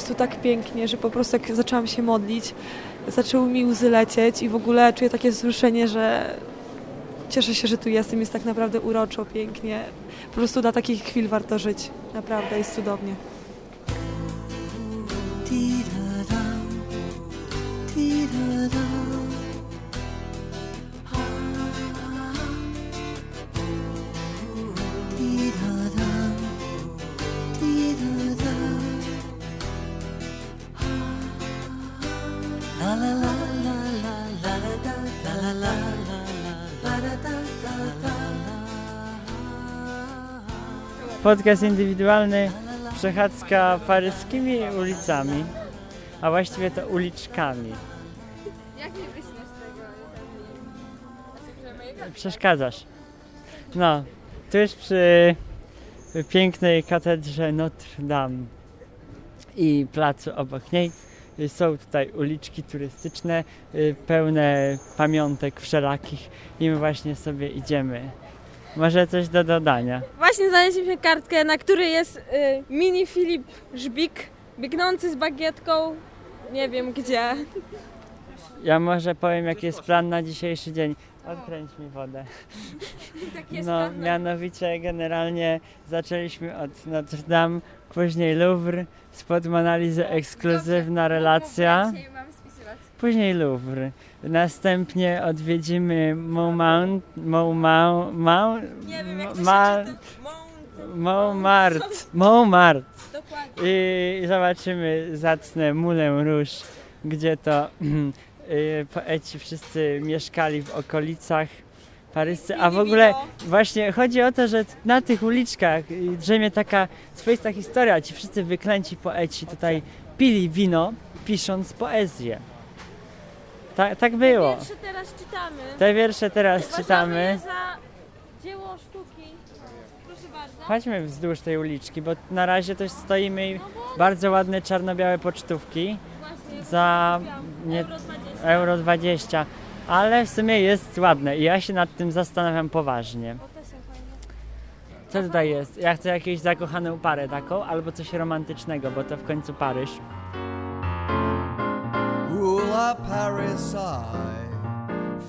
Jest tu tak pięknie, że po prostu jak zaczęłam się modlić, zaczęły mi łzy lecieć i w ogóle czuję takie wzruszenie, że cieszę się, że tu jestem. Jest tak naprawdę uroczo, pięknie. Po prostu dla takich chwil warto żyć. Naprawdę jest cudownie. Podcast indywidualny, przechadzka paryskimi ulicami, a właściwie to uliczkami. Jak nie wyśniesz tego? Przeszkadzasz. No, tuż przy pięknej katedrze Notre Dame i placu obok niej są tutaj uliczki turystyczne y, pełne pamiątek wszelakich i my właśnie sobie idziemy. Może coś do dodania? Właśnie znaleźliśmy kartkę, na której jest y, mini Filip Żbik, biegnący z bagietką, nie wiem gdzie. Ja może powiem jaki jest plan na dzisiejszy dzień. Odkręć mi wodę. No, mianowicie generalnie zaczęliśmy od Notre Dame, później Louvre, spod Monalizy ekskluzywna relacja, później Louvre. Następnie odwiedzimy Montmount, Montmount, Mount, Nie wiem jak to Ma- się czyta. Mount. Montmartre, Montmartre. Dokładnie. I zobaczymy zacne Moulin Rouge, gdzie to y, poeci wszyscy mieszkali w okolicach paryscy. A w ogóle właśnie chodzi o to, że na tych uliczkach y, drzemie taka swoista historia. Ci wszyscy wyklęci poeci tutaj pili wino, pisząc poezję. Ta, tak było. Pierwsze teraz czytamy. Te wiersze teraz Uważamy czytamy. za dzieło sztuki. Proszę bardzo. Chodźmy wzdłuż tej uliczki, bo na razie to stoimy i bardzo ładne czarno-białe pocztówki Właśnie, za nie, Euro 20. euro 20, ale w sumie jest ładne i ja się nad tym zastanawiam poważnie. Te. Co tutaj jest? Ja chcę jakąś zakochaną parę taką, albo coś romantycznego, bo to w końcu Paryż. Paris, I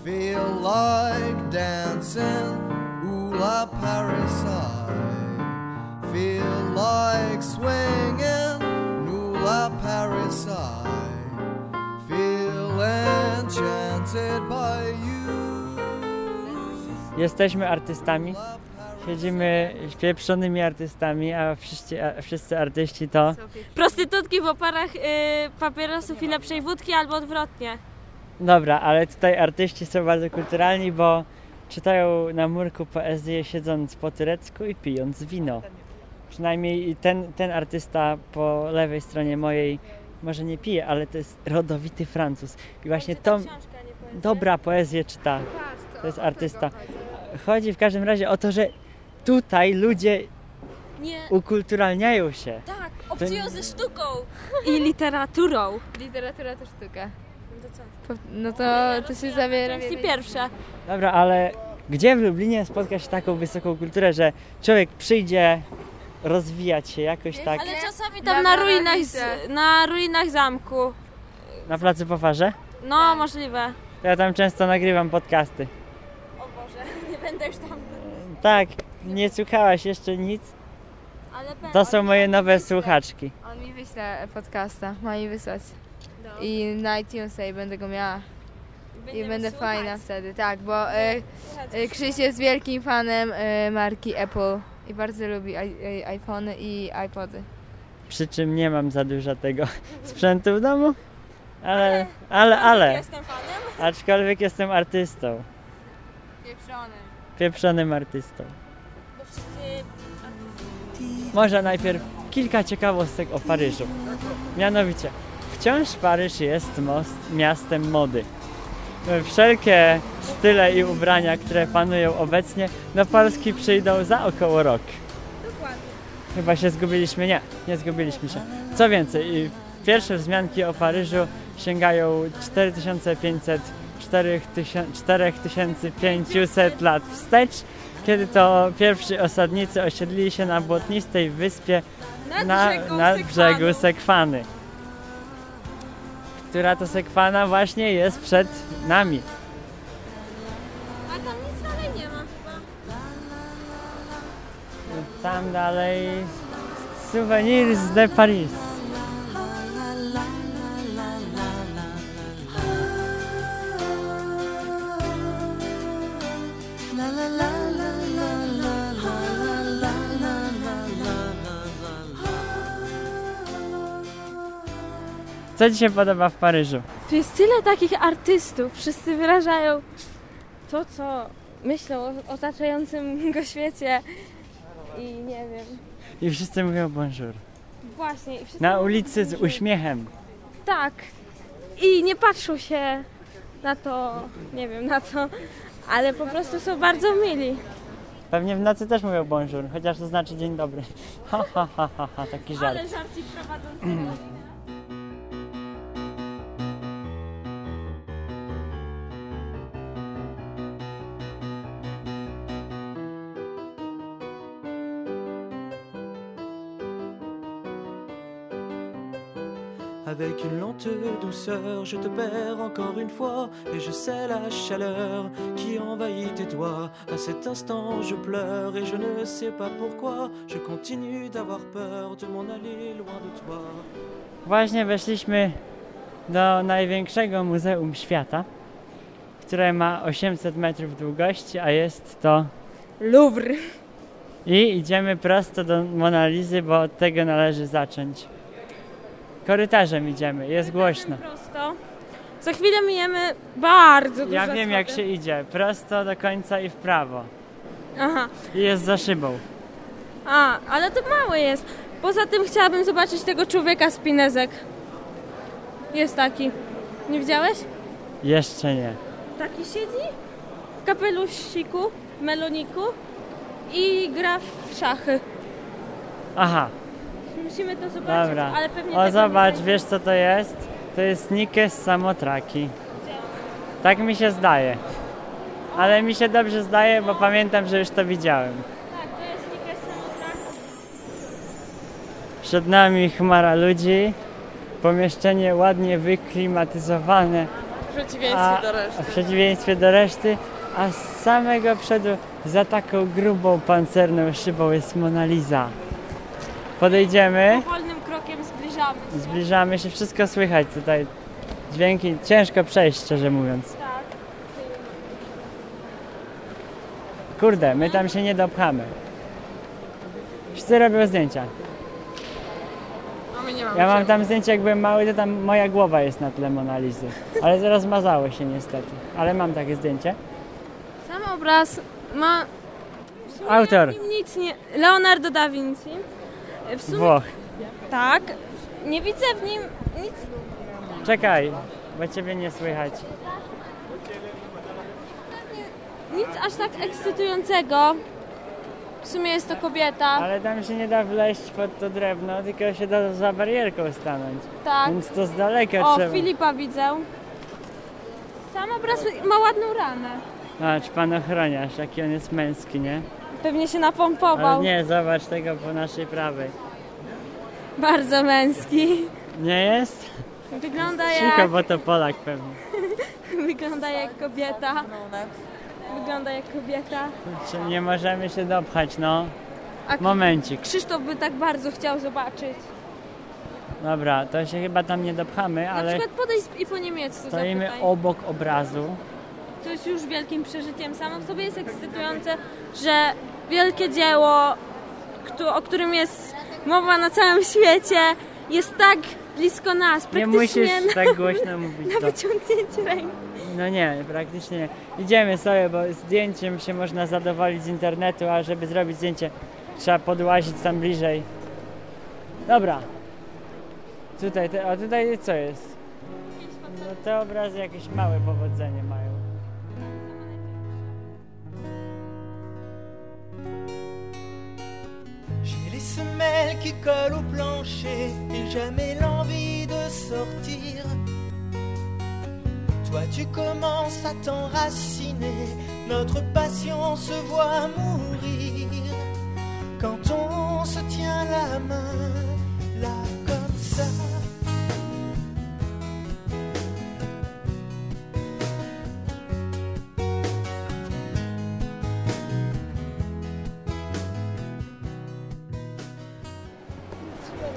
feel like dancing. Ooh, la Paris, I feel like swinging. Ooh, la Paris, I feel enchanted by you. Jesteśmy artystami, siedzimy pieprzonymi artystami, a wszyscy, a wszyscy artyści to... Prostytutki w oparach y, papierosów i lepszej wódki albo odwrotnie. Dobra, ale tutaj artyści są bardzo kulturalni, bo czytają na murku poezję siedząc po turecku i pijąc wino. Przynajmniej ten, ten artysta po lewej stronie mojej może nie pije, ale to jest rodowity Francuz. I właśnie tą dobra poezję czyta. To jest artysta. Chodzi w każdym razie o to, że tutaj ludzie Nie, ukulturalniają się. tak, obcują ze sztuką i literaturą. Literatura to sztuka. No to co? No to, to się zawiera. Części pierwsze. Dobra, ale gdzie w Lublinie spotka się taką wysoką kulturę, że człowiek przyjdzie rozwijać się jakoś tak Ale czasami tam na ruinach, na ruinach zamku. na placu po farze? No, możliwe. Ja tam często nagrywam podcasty. O Boże, nie będę już tam. Tak, nie słuchałaś jeszcze nic? Ale To są moje nowe słuchaczki. On mi wyśle podcasta, ma mi wysłać. I na iTunesa i będę go miała. I będę fajna wtedy, tak, bo e, e, Krzyś jest wielkim fanem e, marki Apple i bardzo lubi iPhony i iPody. Przy czym nie mam za dużo tego sprzętu w domu. Ale, ale, ale. Jestem fanem. Aczkolwiek jestem artystą. Pieprzony. Pieprzonym artystą. Może najpierw kilka ciekawostek o Paryżu. Mianowicie, wciąż Paryż jest most, miastem mody. Wszelkie style i ubrania, które panują obecnie, do Polski przyjdą za około rok. Chyba się zgubiliśmy? Nie, nie zgubiliśmy się. Co więcej, pierwsze wzmianki o Paryżu sięgają 4500 4000 4500 lat wstecz, kiedy to pierwsi osadnicy osiedlili się na błotnistej wyspie na, brzegu Sekwanu. brzegu Sekwany. Która to Sekwana właśnie jest przed nami. A tam nic dalej nie ma chyba. Tam dalej Souvenirs de Paris. Co Ci się podoba w Paryżu? Tu jest tyle takich artystów. Wszyscy wyrażają to, co myślą o otaczającym go świecie. I nie wiem. I wszyscy mówią bonjour. Właśnie. Na ulicy z uśmiechem. Tak. I nie patrzą się na to, nie wiem na co, ale po prostu są bardzo mili. Pewnie w nocy też mówią bonjour, chociaż to znaczy dzień dobry. Ha, ha, ha, ha, ha taki żart. Ale żarcik prowadzącego. Avec une lente douceur, je te perds encore une fois, et je sais la chaleur qui envahit tes doigts. À cet instant, je pleure et je ne sais pas pourquoi. Je continue d'avoir peur de m'en aller loin de toi. Właśnie weszliśmy do największego muzeum świata, które ma 800 metrów długości, a jest to... Louvre. I idziemy prosto do Monalizy, bo od tego należy zacząć. Korytarzem idziemy, jest głośno. Prosto. Za chwilę mijemy bardzo duże Ja wiem jak schody. się idzie, prosto do końca i w prawo. Aha. I jest za szybą. A, ale to mały jest. Poza tym chciałabym zobaczyć tego człowieka z pinezek. Jest taki. Nie widziałeś? Jeszcze nie. Taki siedzi w kapelusiku, meloniku i gra w szachy. Aha, Musimy to zobaczyć, dobra. ale pewnie O zobacz, nie wiesz co to jest? To jest Nikes Samotraki. Tak mi się zdaje. Ale mi się dobrze zdaje, bo pamiętam, że już to widziałem. Tak, to jest Nikes Samotrak. Przed nami chmara ludzi, pomieszczenie ładnie wyklimatyzowane, W przeciwieństwie a, do reszty. a w przeciwieństwie do reszty, a z samego przodu za taką grubą pancerną szybą jest Mona Lisa. Podejdziemy, Wolnym krokiem zbliżamy się. zbliżamy się, wszystko słychać tutaj. Dźwięki ciężko przejść, szczerze mówiąc. Tak. Kurde, my tam się nie dopchamy. Wszyscy robią zdjęcia. A my nie mamy Ja mam czego. tam zdjęcie, jak byłem mały, to tam moja głowa jest na tle Monalizy. Ale zaraz mazało się niestety. Ale mam takie zdjęcie. Sam obraz ma... Autor. Nic nie... Leonardo da Vinci. W sumie Włoch. tak. Nie widzę w nim nic... Czekaj, bo ciebie nie słychać. Nic aż tak ekscytującego. W sumie jest to kobieta. Ale tam się nie da wleźć pod to drewno, tylko się da za barierką stanąć. Tak. Więc to z daleka O, trzeba. Filipa widzę. Sam obraz ma ładną ranę. Patrz, pan ochroniarz, jaki on jest męski, nie? Pewnie się Ale napompował. nie, zobacz tego po naszej prawej. Bardzo męski. Nie jest? Wygląda Cicho, jak, bo to Polak pewnie. wygląda jak kobieta. Wygląda jak kobieta. Czy nie możemy się dopchać, no. A Momencik. Krzysztof by tak bardzo chciał zobaczyć. Dobra, to się chyba tam nie dopchamy, Na ale przykład podejść i po niemiecku stoimy zapytaj. obok obrazu. To jest już wielkim przeżyciem. Samo w sobie jest ekscytujące, że wielkie dzieło, o którym jest mowa na całym świecie, jest tak blisko nas. Nie Praktycznie musisz na, tak głośno mówić. na To. wyciągnięcie ręki. No nie, praktycznie nie. Idziemy sobie, bo zdjęciem się można zadowolić z internetu, a żeby zrobić zdjęcie trzeba podłazić tam bliżej. Dobra. Tutaj, a tutaj co jest? No te obrazy jakieś małe powodzenie mają. Semelles qui collent au plancher et jamais l'envie de sortir. Toi tu commences à t'enraciner, notre passion se voit mourir. quand on se tient la main,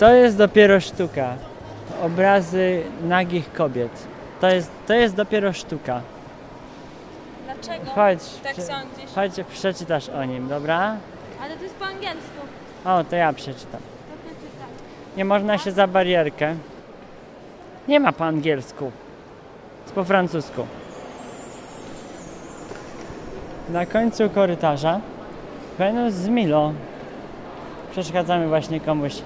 To jest dopiero sztuka. Obrazy nagich kobiet. To jest, to jest dopiero sztuka. Dlaczego? Chodź, Tak sądzisz? chodź, przeczytasz o nim, dobra? Ale to jest po angielsku. O, to ja przeczytam. To przeczytam. Nie można się za barierkę. Nie ma po angielsku. Jest po francusku. Na końcu korytarza Wenus z Milo. Przeszkadzamy właśnie komuś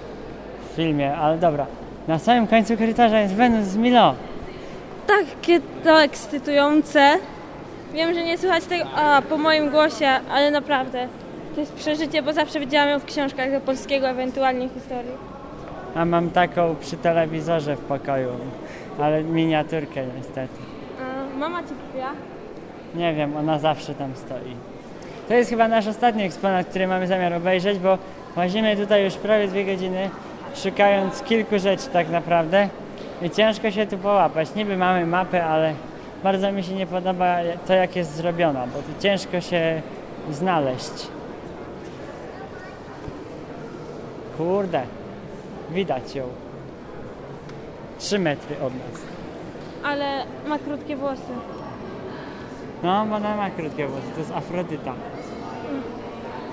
filmie, ale dobra. Na samym końcu korytarza jest Wenus z Milo. Takie to ekscytujące. Wiem, że nie słychać tego a, po moim głosie, ale naprawdę to jest przeżycie, bo zawsze widziałam ją w książkach do polskiego, ewentualnie historii. A mam taką przy telewizorze w pokoju, ale miniaturkę niestety. A, mama ci kupiła? Nie wiem, ona zawsze tam stoi. To jest chyba nasz ostatni eksponat, który mamy zamiar obejrzeć, bo łazimy tutaj już prawie dwie godziny, szukając kilku rzeczy tak naprawdę. I ciężko się tu połapać. Niby mamy mapę, ale bardzo mi się nie podoba to, jak jest zrobiona, bo tu ciężko się znaleźć. Kurde, widać ją. Trzy metry od nas. Ale ma krótkie włosy. No, bo ona ma krótkie włosy, to jest Afrodyta.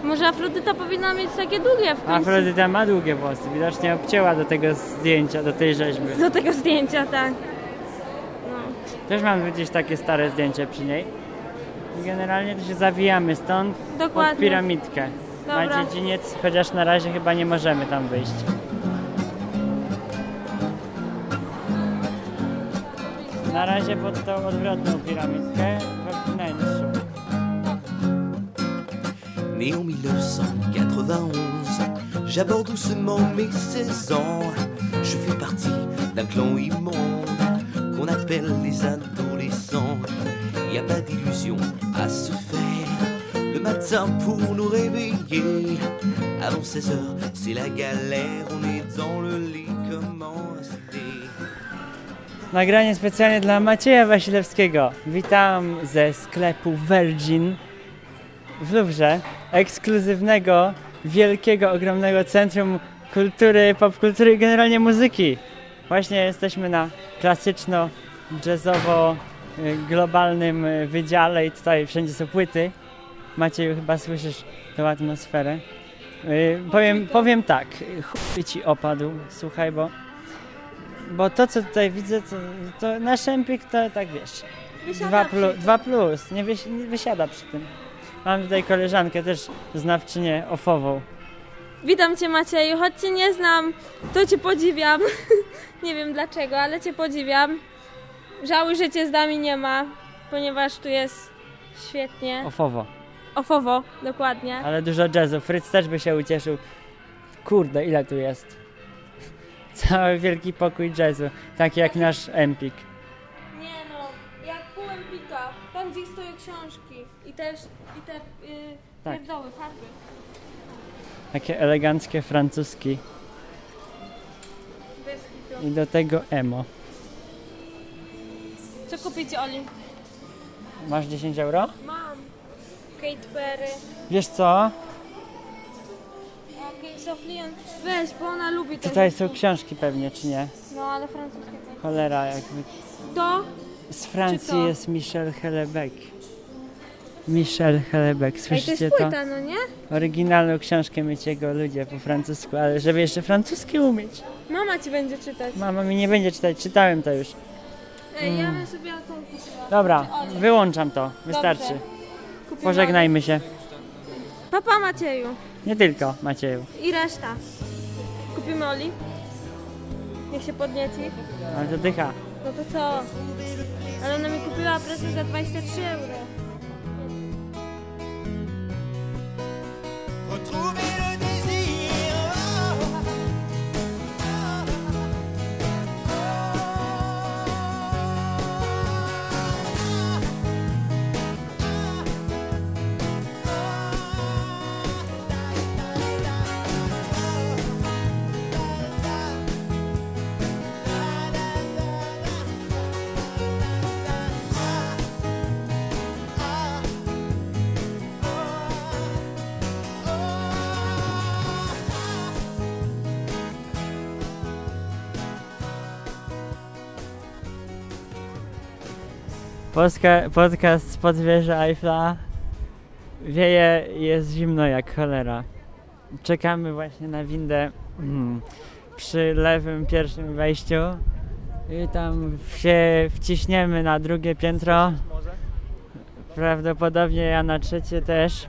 Może Afrodyta powinna mieć takie długie w końcu. Afrodyta ma długie włosy, widocznie obcięła do tego zdjęcia, do tej rzeźby. Do tego zdjęcia, tak. No. Też mam gdzieś takie stare zdjęcie przy niej. I generalnie to się zawijamy stąd pod Dokładnie. piramidkę. Na Dobra. dziedziniec, chociaż na razie chyba nie możemy tam wyjść. Na razie pod tą odwrotną piramidkę, we wnętrzu. Né en 1991, j'aborde doucement mes 16 ans. Je fais partie d'un clan immonde qu'on appelle les adolescents. Y a pas d'illusion à se faire. Le matin pour nous réveiller. Avant 16 heures, c'est la galère. On est dans le lit, comment? Nagranie specjalnie dla Macieja Wasilewskiego. Witam ze sklepu Virgin w Louvre, ekskluzywnego, wielkiego, ogromnego centrum kultury, popkultury i generalnie muzyki. Właśnie jesteśmy na klasyczno-jazzowo-globalnym y, wydziale i tutaj wszędzie są płyty. Macieju, chyba słyszysz tę atmosferę. Y, Powiem, powiem tak, chuj ci opadł, słuchaj, bo bo to, co tutaj widzę, to, to nasz empik to tak wiesz. Dwa, plu, dwa plus, nie, wysi, nie wysiada przy tym. Mam tutaj koleżankę też znawczynię ofową. Witam Cię Macieju, choć Cię nie znam, to Cię podziwiam. nie wiem dlaczego, ale Cię podziwiam. Żałuj, że Cię z nami nie ma, ponieważ tu jest świetnie. Ofowo, Ofowo, dokładnie. ale dużo jazzu. Fritz też by się ucieszył. Kurde, ile tu jest? Cały wielki pokój jazzu, taki jak nasz empik. Tam gdzie stoją książki i też i te yy, Tak. pierdoły, farby. Takie eleganckie francuski. I do tego emo. Co kupić Oli? Masz 10 euro? Mam. Kate Perry. Wiesz co? Okej, Soflian. Weź, bo ona lubi te Tutaj są książki pewnie, czy nie? No, ale francuskie też. Cholera, jakby To? Z Francji to? jest Michel Helebeck. Michel Helebeck, Ej, to słyszycie jest to? płyta, no nie? Oryginalną książkę mieć jego ludzie po francusku, ale żeby jeszcze francuski umieć. Mama ci będzie czytać. Mama mi nie będzie czytać, czytałem to już. Ej, ja bym sobie tą kupiła. Dobra, wyłączam to, wystarczy. Pożegnajmy się. Papa Macieju Nie tylko, Macieju. i reszta. Kupimy Oli. Niech się podnieci. Ale to dycha. No to co? Ale ona mi kupiła prezent za 23 euro. Polska, podcast spod wieży Eiffla. Wieje, jest zimno jak cholera. Czekamy właśnie na windę mm, przy lewym pierwszym wejściu i tam się wciśniemy na drugie piętro. Prawdopodobnie ja na trzecie też.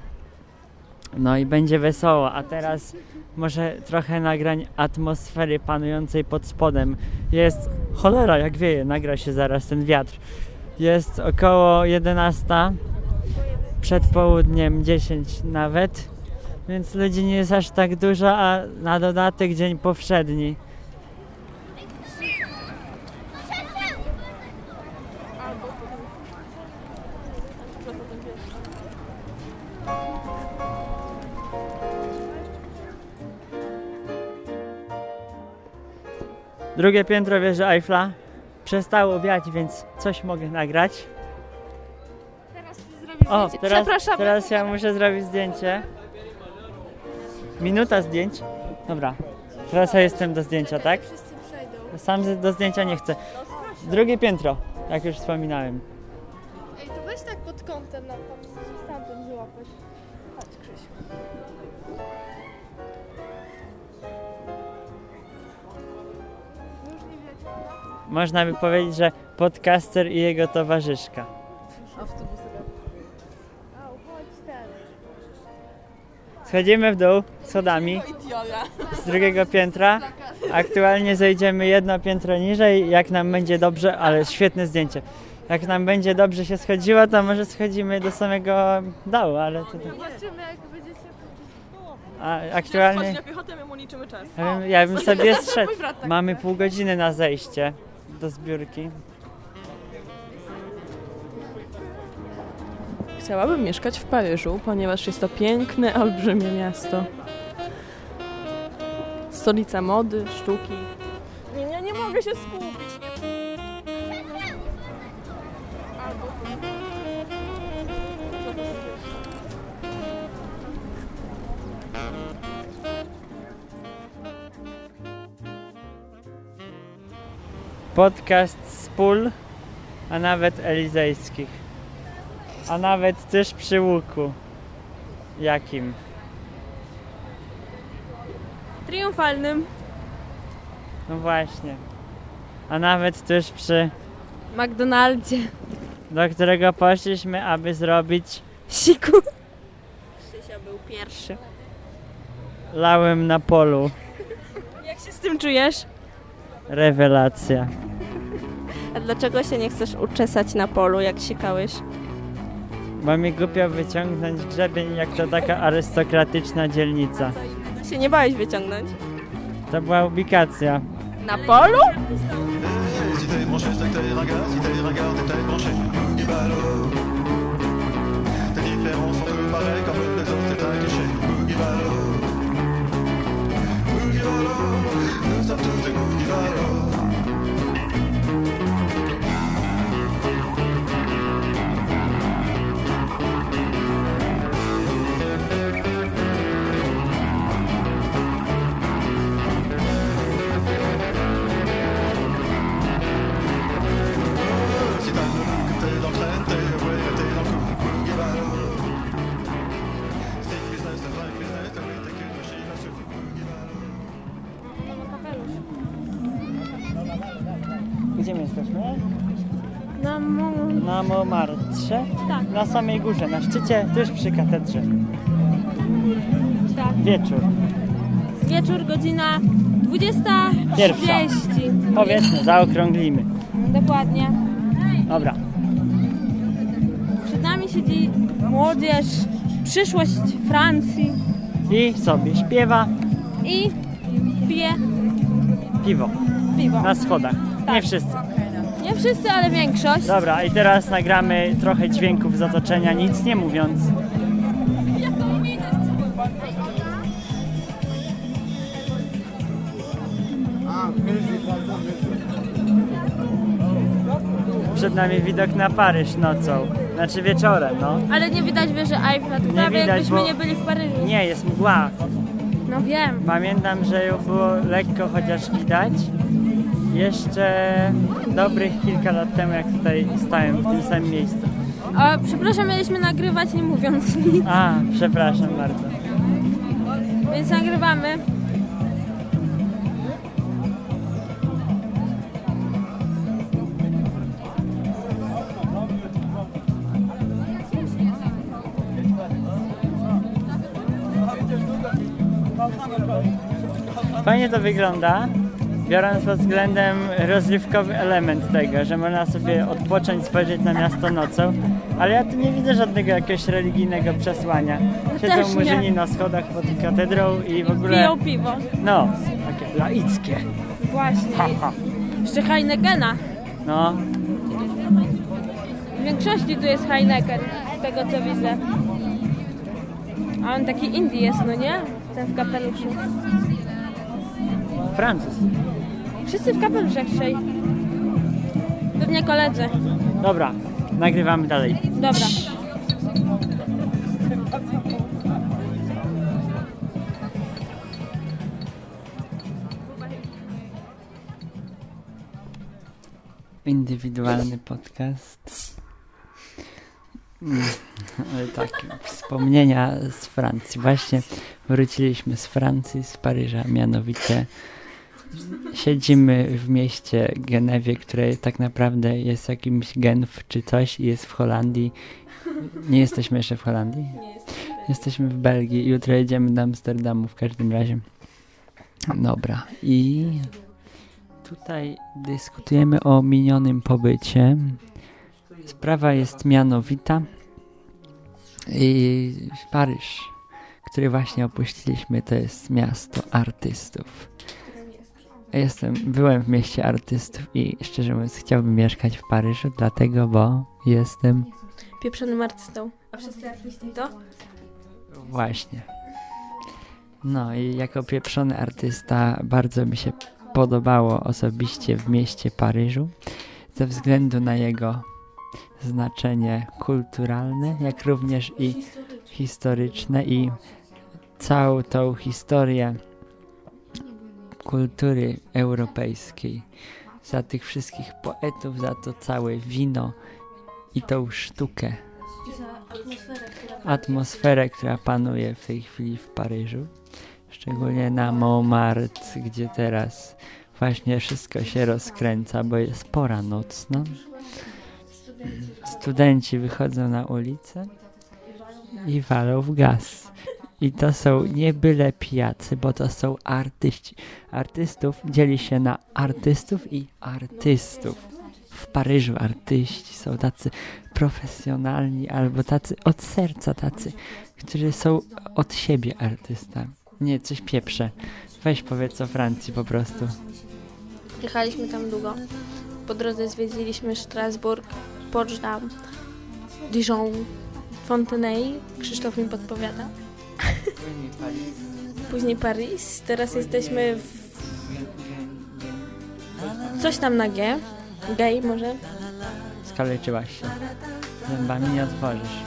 No i będzie wesoło, a teraz może trochę nagrań atmosfery panującej pod spodem. Jest cholera jak wieje, nagra się zaraz ten wiatr. Jest około 11, przed południem 10 nawet, więc ludzi nie jest aż tak dużo, a na dodatek dzień powszedni. Drugie piętro wieży Eiffla. Przestało wiać, więc coś mogę nagrać. O, teraz, Przepraszamy. teraz ja muszę zrobić zdjęcie. Minuta zdjęć. Dobra. Teraz ja jestem do zdjęcia, tak? Sam do zdjęcia nie chcę. Drugie piętro, jak już wspominałem. Ej, to weź tak pod kątem nam tam Można by powiedzieć, że podcaster i jego towarzyszka. Schodzimy w dół schodami z drugiego piętra. Aktualnie zejdziemy jedno piętro niżej, jak nam będzie dobrze, ale świetne zdjęcie. Jak nam będzie dobrze się schodziło, to może schodzimy do samego dołu, ale to... Zobaczymy, jak będziecie... A aktualnie... na piechotę, my mu liczymy czas. Ja bym, ja bym sobie brat tak Mamy pół godziny na zejście do zbiórki. Chciałabym mieszkać w Paryżu, ponieważ jest to piękne, olbrzymie miasto. Stolica mody, sztuki. Nie, nie, nie mogę się skupić. Podcast z pól, a nawet elizejskich. A nawet też przy łuku. Jakim? Triumfalnym. No właśnie. A nawet też przy, McDonaldzie. do którego poszliśmy, aby zrobić Siku. Krzysia był pierwszy. lałem na polu. Jak się z tym czujesz? Rewelacja. A dlaczego się nie chcesz uczesać na polu, jak sikałeś? Bo mi głupio wyciągnąć grzebień, jak to taka arystokratyczna dzielnica. Się nie bałeś wyciągnąć? To była ubikacja. Na polu? Si t'es branché, c'est que t'es ringard. Si t'es ringard, t'es peut-être branché. Boogie Ballot. myself to the groove I roll. Gdzie my jesteśmy? Na mo... Na Montmartre? Tak. Na samej górze, na szczycie, tuż przy katedrze. Tak. Wieczór. Wieczór, godzina 20.30. Pierwsza. Powiedzmy, zaokrąglimy. Dokładnie. Dobra. Przed nami siedzi młodzież, przyszłość Francji I sobie śpiewa i pije piwo piwo. na schodach. Nie Tak. wszyscy. Nie wszyscy, ale większość. Dobra, i teraz nagramy trochę dźwięków z otoczenia, nic nie mówiąc. Przed nami widok na Paryż nocą. Znaczy wieczorem, no. Ale nie widać wieży Eiffla, to prawie widać, jakbyśmy bo- nie byli w Paryżu. Nie, jest mgła. No wiem. Pamiętam, że ją było lekko chociaż widać. Jeszcze dobrych kilka lat temu, jak tutaj stałem w tym samym miejscu. A, przepraszam, mieliśmy nagrywać nie mówiąc nic, A, przepraszam bardzo. więc nagrywamy. Fajnie to wygląda, biorąc pod względem rozrywkowy element tego, że można sobie odpocząć, spojrzeć na miasto nocą, ale ja tu nie widzę żadnego jakiegoś religijnego przesłania. Siedzą też nie. murzyni na schodach pod katedrą i w ogóle... Piją piwo. No, takie laickie. Właśnie. Ha, ha. Jeszcze Heinekena. No, W większości tu jest Heineken, z tego co widzę. A on taki indie jest, no nie? Ten w kapeluszu. Francuz. Wszyscy w kapeluszach dzisiaj. Pewnie koledzy. Dobra, nagrywamy dalej. Dobra. Indywidualny podcast. Ale tak, wspomnienia z Francji. Właśnie wróciliśmy z Francji, z Paryża, mianowicie siedzimy w mieście Genewie, które tak naprawdę jest jakimś Genf czy coś i jest w Holandii. Nie jesteśmy jeszcze w Holandii? Jesteśmy w Belgii. Jutro jedziemy do Amsterdamu w każdym razie. Dobra. I tutaj dyskutujemy o minionym pobycie. Sprawa jest mianowita. I Paryż, który właśnie opuściliśmy, to jest miasto artystów. Jestem, byłem w mieście artystów i szczerze mówiąc chciałbym mieszkać w Paryżu, dlatego, bo jestem Pieprzonym artystą. A wszyscy artyści to? Właśnie. No i jako pieprzony artysta bardzo mi się podobało osobiście w mieście Paryżu ze względu na jego znaczenie kulturalne, jak również i historyczne i całą tą historię kultury europejskiej. Za tych wszystkich poetów, za to całe wino i tą sztukę atmosferę, która panuje w tej chwili w Paryżu. Szczególnie na Montmartre, gdzie teraz właśnie wszystko się rozkręca, bo jest pora nocna. Studenci wychodzą na ulicę i walą w gaz. I to są nie byle pijacy, bo to są artyści. Artystów dzieli się na artystów i artystów. W Paryżu artyści są tacy profesjonalni albo tacy od serca, tacy, którzy są od siebie artystami. Nie, coś pieprze. Weź powiedz o Francji po prostu. Jechaliśmy tam długo. Po drodze zwiedziliśmy Strasburg, Potsdam, Dijon, Fontenay. Krzysztof mi podpowiada. Później Paris. Teraz jesteśmy w... Coś tam na G. Gay może. Skaleczyłaś się. Zębami nie otworzysz.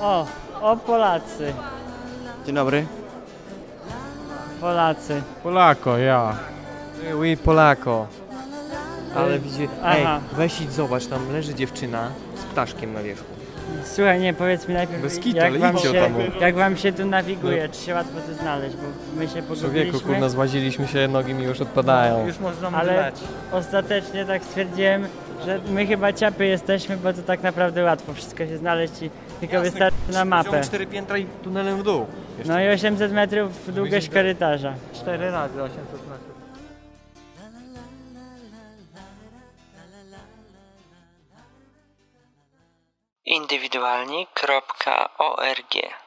O, o Polacy. Dzień dobry. Polacy. Polako, ja. Oui, Polako. Ale widzi... Ej, Aha. weź idź zobacz, tam leży dziewczyna z ptaszkiem na wierzchu. Słuchaj, nie, powiedz mi najpierw, Bez kitu, jak, ale wam idźcie się, tam. jak wam się tu nawiguje, czy się łatwo tu znaleźć, bo my się Człowieku, pogubiliśmy. kurna, złaziliśmy się, nogi mi już odpadają. Już można Ale ostatecznie tak stwierdziłem, że my chyba ciapy jesteśmy, bo to tak naprawdę łatwo wszystko się znaleźć i tylko wystarczy na mapę. cztery piętra i tunelem w dół. No i 800 metrów długość korytarza. Cztery razy 800 metrów. Indywidualni.org